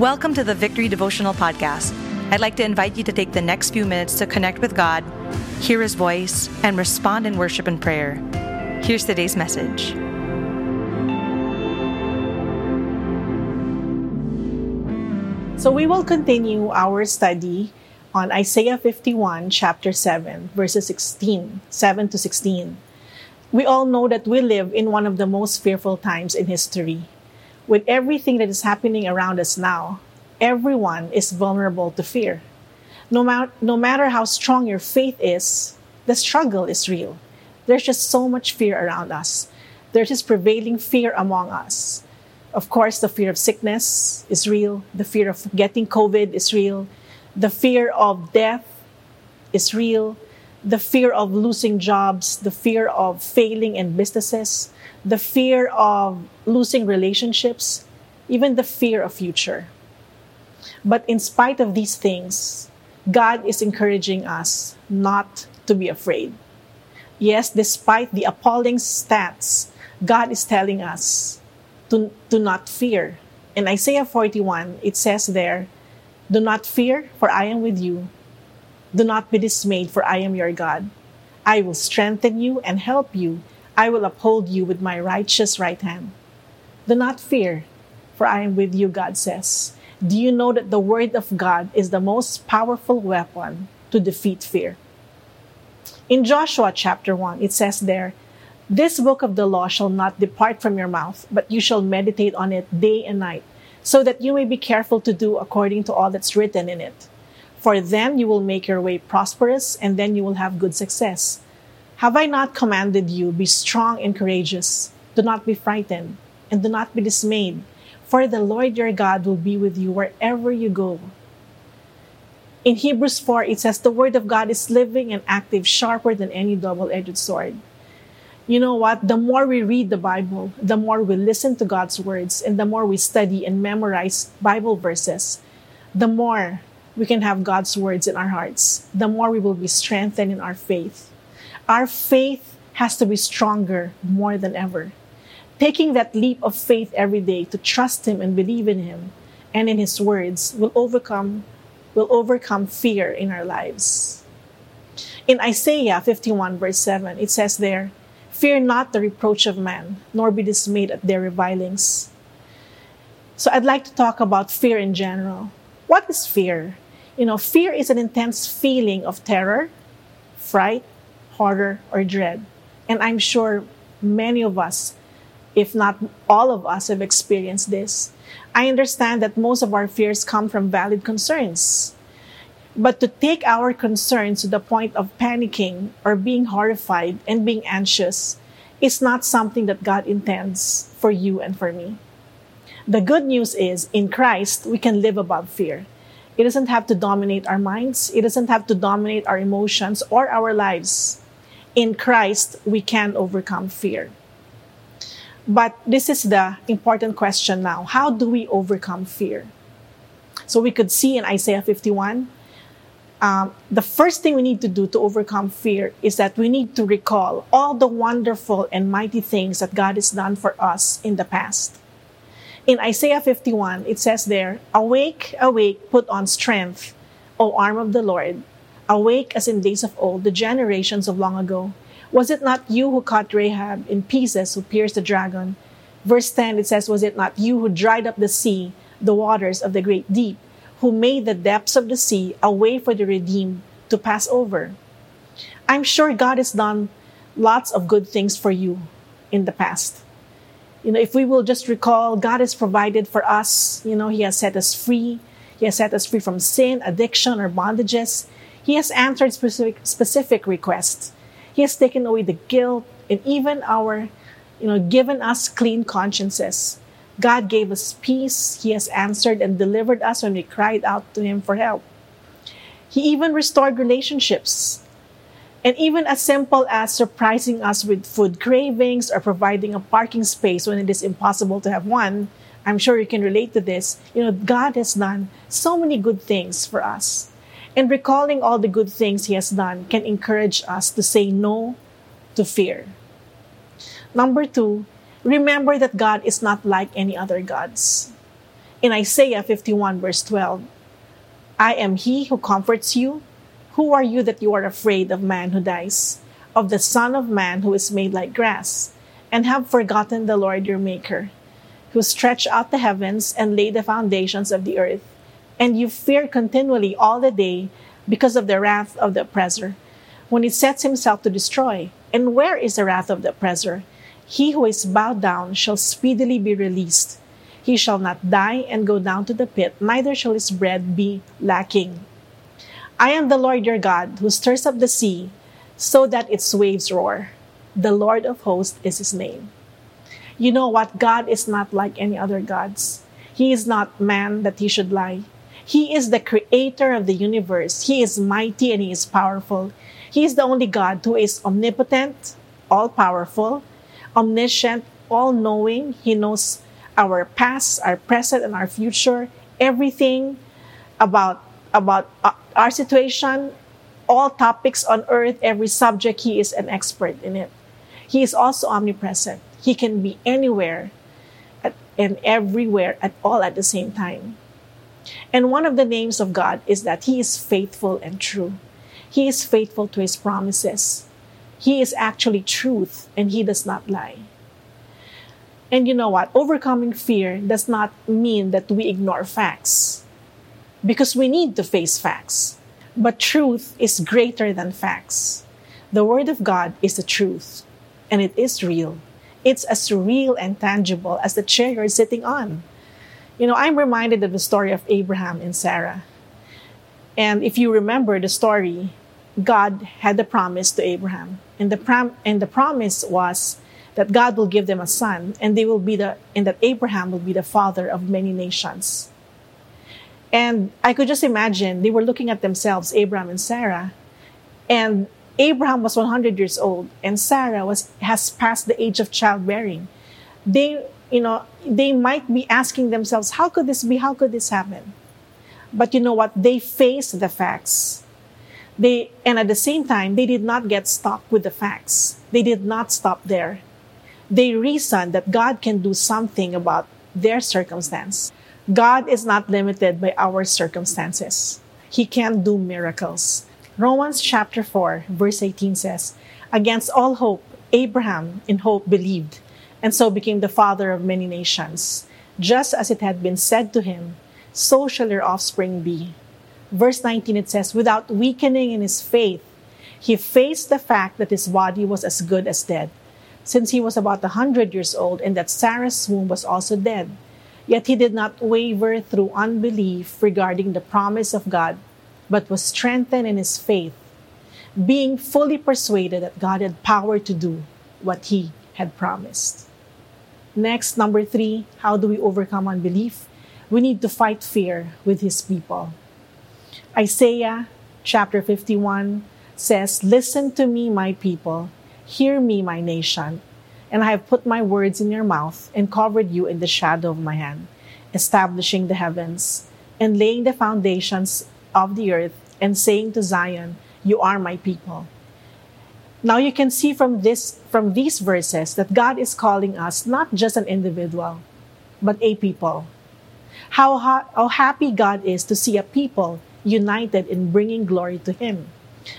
Welcome to the Victory Devotional Podcast. I'd like to invite you to take the next few minutes to connect with God, hear His voice, and respond in worship and prayer. Here's today's message. So we will continue our study on Isaiah 51, chapter 7, verses 16, 7 to 16. We all know that we live in one of the most fearful times in history with everything that is happening around us now, everyone is vulnerable to fear. No, ma- no matter how strong your faith is, the struggle is real. There's just so much fear around us. There's this prevailing fear among us. Of course, the fear of sickness is real. The fear of getting COVID is real. The fear of death is real. The fear of losing jobs, the fear of failing in businesses, the fear of losing relationships, even the fear of future. But in spite of these things, God is encouraging us not to be afraid. Yes, despite the appalling stats, God is telling us to, to not fear. In Isaiah 41, it says there, Do not fear, for I am with you. Do not be dismayed, for I am your God. I will strengthen you and help you I will uphold you with my righteous right hand. Do not fear, for I am with you, God says. Do you know that the word of God is the most powerful weapon to defeat fear? In Joshua chapter 1, it says there, This book of the law shall not depart from your mouth, but you shall meditate on it day and night, so that you may be careful to do according to all that's written in it. For then you will make your way prosperous, and then you will have good success. Have I not commanded you, be strong and courageous? Do not be frightened, and do not be dismayed, for the Lord your God will be with you wherever you go. In Hebrews 4, it says, The word of God is living and active, sharper than any double edged sword. You know what? The more we read the Bible, the more we listen to God's words, and the more we study and memorize Bible verses, the more we can have God's words in our hearts, the more we will be strengthened in our faith our faith has to be stronger more than ever. Taking that leap of faith every day to trust Him and believe in Him and in His words will overcome, will overcome fear in our lives. In Isaiah 51 verse 7, it says there, Fear not the reproach of man, nor be dismayed at their revilings. So I'd like to talk about fear in general. What is fear? You know, fear is an intense feeling of terror, fright, horror, or dread. And I'm sure many of us, if not all of us, have experienced this. I understand that most of our fears come from valid concerns. But to take our concerns to the point of panicking or being horrified and being anxious is not something that God intends for you and for me. The good news is in Christ, we can live above fear. It doesn't have to dominate our minds, it doesn't have to dominate our emotions or our lives in Christ, we can overcome fear. But this is the important question now. How do we overcome fear? So we could see in Isaiah 51, um, the first thing we need to do to overcome fear is that we need to recall all the wonderful and mighty things that God has done for us in the past. In Isaiah 51, it says there, Awake, awake, put on strength, O arm of the Lord awake as in days of old, the generations of long ago. Was it not you who caught Rahab in pieces, who pierced the dragon? Verse 10, it says, Was it not you who dried up the sea, the waters of the great deep, who made the depths of the sea a way for the redeemed to pass over? I'm sure God has done lots of good things for you in the past. You know, if we will just recall, God has provided for us, you know, He has set us free. He has set us free from sin, addiction, or bondages. He has answered specific, specific requests. He has taken away the guilt and even our, you know, given us clean consciences. God gave us peace. He has answered and delivered us when we cried out to Him for help. He even restored relationships. And even as simple as surprising us with food cravings or providing a parking space when it is impossible to have one, I'm sure you can relate to this. You know, God has done so many good things for us. And recalling all the good things He has done can encourage us to say no to fear. Number two, remember that God is not like any other gods. In Isaiah 51, verse 12, I am he who comforts you. Who are you that you are afraid of man who dies, of the Son of Man who is made like grass, and have forgotten the Lord your Maker, who stretched out the heavens and laid the foundations of the earth, and you fear continually all the day because of the wrath of the oppressor, when he sets himself to destroy. And where is the wrath of the oppressor? He who is bowed down shall speedily be released. He shall not die and go down to the pit, neither shall his bread be lacking. I am the Lord your God, who stirs up the sea so that its waves roar. The Lord of hosts is his name. You know what? God is not like any other gods. He is not man that he should lie. He is the creator of the universe. He is mighty and he is powerful. He is the only God who is omnipotent, all powerful, omniscient, all knowing. He knows our past, our present, and our future, everything about, about uh, our situation, all topics on earth, every subject, he is an expert in it. He is also omnipresent. He can be anywhere at, and everywhere at all at the same time. And one of the names of God is that He is faithful and true. He is faithful to His promises. He is actually truth and He does not lie. And you know what? Overcoming fear does not mean that we ignore facts because we need to face facts. But truth is greater than facts. The Word of God is the truth, and it is real. It's as real and tangible as the chair you're sitting on. You know, I'm reminded of the story of Abraham and Sarah. And if you remember the story, God had the promise to Abraham. And the, prom- and the promise was that God will give them a son, and they will be the and that Abraham will be the father of many nations. And I could just imagine they were looking at themselves, Abraham and Sarah, and Abraham was 100 years old, and Sarah was has passed the age of childbearing. They, you know, they might be asking themselves, "How could this be? How could this happen?" But you know what? They faced the facts. They and at the same time, they did not get stuck with the facts. They did not stop there they reasoned that God can do something about their circumstance. God is not limited by our circumstances. He can do miracles. Romans chapter 4, verse 18 says, Against all hope, Abraham in hope believed, and so became the father of many nations. Just as it had been said to him, so shall your offspring be. Verse 19 it says, Without weakening in his faith, he faced the fact that his body was as good as dead since he was about a hundred years old and that Sarah's womb was also dead. Yet he did not waver through unbelief regarding the promise of God, but was strengthened in his faith, being fully persuaded that God had power to do what he had promised. Next, number three, how do we overcome unbelief? We need to fight fear with his people. Isaiah chapter 51 says, Listen to me, my people Hear me, my nation, and I have put my words in your mouth and covered you in the shadow of my hand, establishing the heavens and laying the foundations of the earth and saying to Zion, You are my people. Now you can see from this from these verses that God is calling us not just an individual, but a people. How, ha- how happy God is to see a people united in bringing glory to Him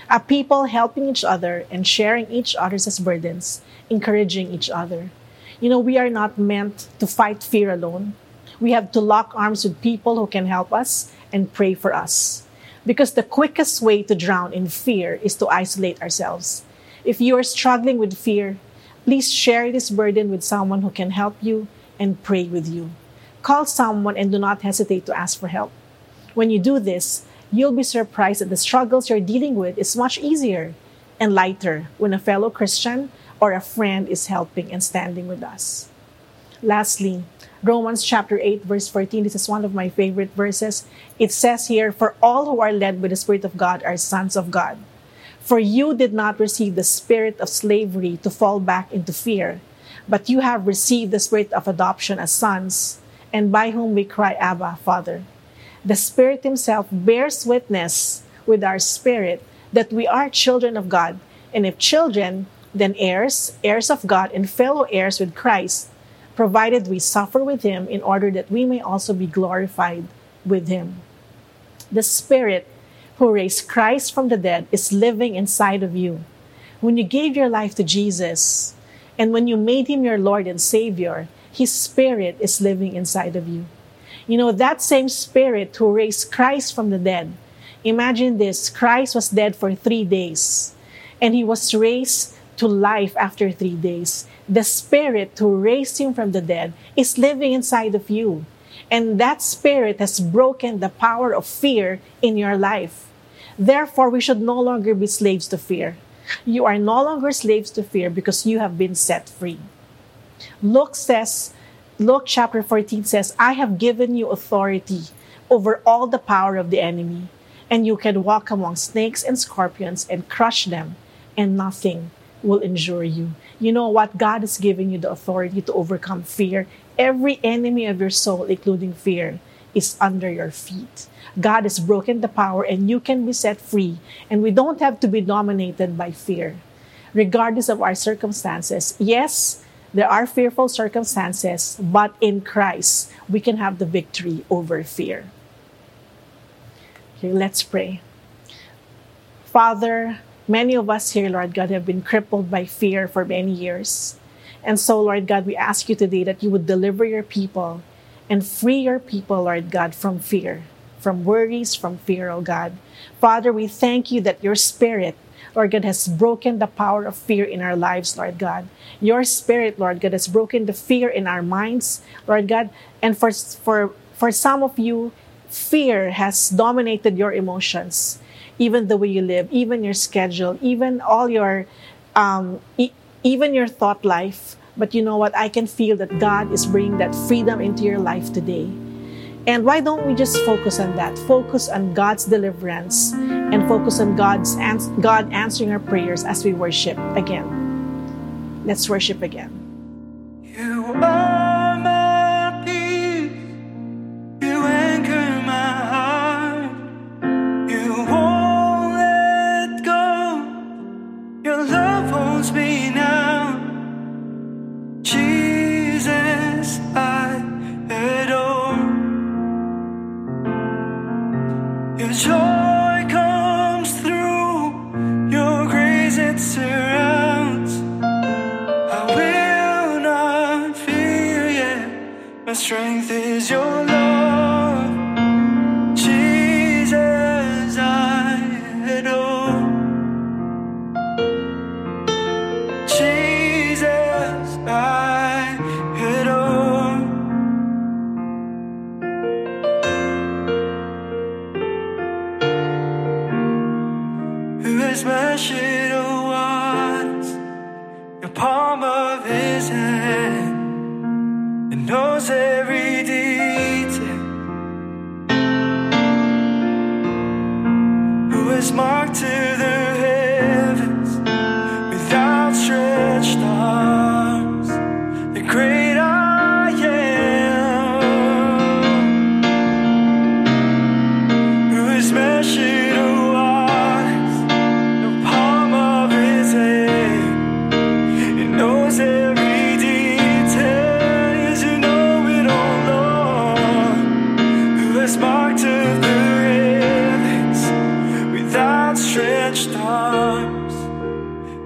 a people helping each other and sharing each other's burdens, encouraging each other. You know, we are not meant to fight fear alone. We have to lock arms with people who can help us and pray for us. Because the quickest way to drown in fear is to isolate ourselves. If you are struggling with fear, please share this burden with someone who can help you and pray with you. Call someone and do not hesitate to ask for help. When you do this, you'll be surprised that the struggles you're dealing with is much easier and lighter when a fellow Christian or a friend is helping and standing with us. Lastly, Romans chapter 8 verse 14 this is one of my favorite verses. It says here for all who are led by the spirit of God are sons of God. For you did not receive the spirit of slavery to fall back into fear, but you have received the spirit of adoption as sons, and by whom we cry Abba, Father. The Spirit Himself bears witness with our spirit that we are children of God. And if children, then heirs, heirs of God, and fellow heirs with Christ, provided we suffer with him in order that we may also be glorified with him. The Spirit who raised Christ from the dead is living inside of you. When you gave your life to Jesus and when you made him your Lord and Savior, his Spirit is living inside of you. You know, that same Spirit who raised Christ from the dead. Imagine this Christ was dead for three days and he was raised to life after three days. The Spirit who raised him from the dead is living inside of you. And that Spirit has broken the power of fear in your life. Therefore, we should no longer be slaves to fear. You are no longer slaves to fear because you have been set free. Luke says, Luke chapter 14 says, I have given you authority over all the power of the enemy, and you can walk among snakes and scorpions and crush them, and nothing will injure you. You know what? God is giving you the authority to overcome fear. Every enemy of your soul, including fear, is under your feet. God has broken the power and you can be set free. And we don't have to be dominated by fear, regardless of our circumstances. Yes, there are fearful circumstances, but in Christ, we can have the victory over fear. Okay, let's pray. Father, many of us here, Lord God, have been crippled by fear for many years. And so, Lord God, we ask you today that you would deliver your people and free your people, Lord God, from fear, from worries, from fear, oh God. Father, we thank you that your spirit, Lord God, has broken the power of fear in our lives, Lord God. Your spirit, Lord God, has broken the fear in our minds, Lord God. And for, for, for some of you, fear has dominated your emotions, even the way you live, even your schedule, even all your, um, e- even your thought life. But you know what? I can feel that God is bringing that freedom into your life today. And why don't we just focus on that? Focus on God's deliverance and focus on God's ans- God answering our prayers as we worship again. Let's worship again.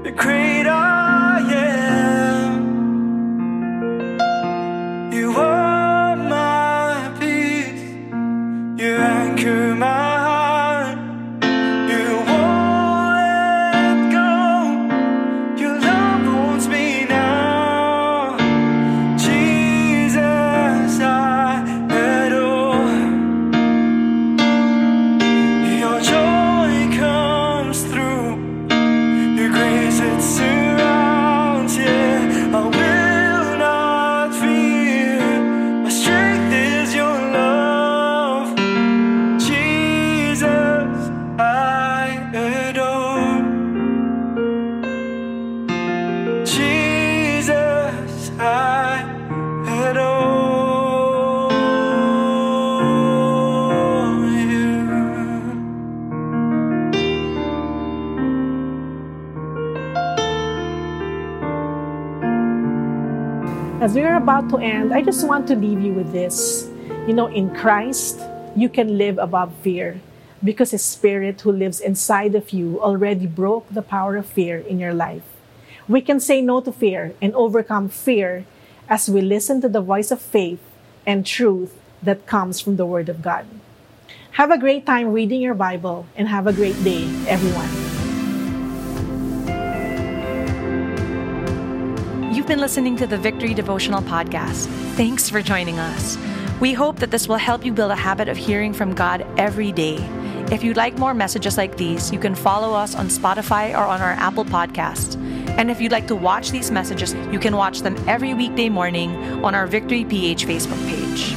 The great As we are about to end, I just want to leave you with this. You know, in Christ, you can live above fear because His Spirit who lives inside of you already broke the power of fear in your life. We can say no to fear and overcome fear as we listen to the voice of faith and truth that comes from the Word of God. Have a great time reading your Bible and have a great day, everyone. You've been listening to the Victory Devotional Podcast. Thanks for joining us. We hope that this will help you build a habit of hearing from God every day. If you'd like more messages like these, you can follow us on Spotify or on our Apple Podcast. And if you'd like to watch these messages, you can watch them every weekday morning on our Victory PH Facebook page.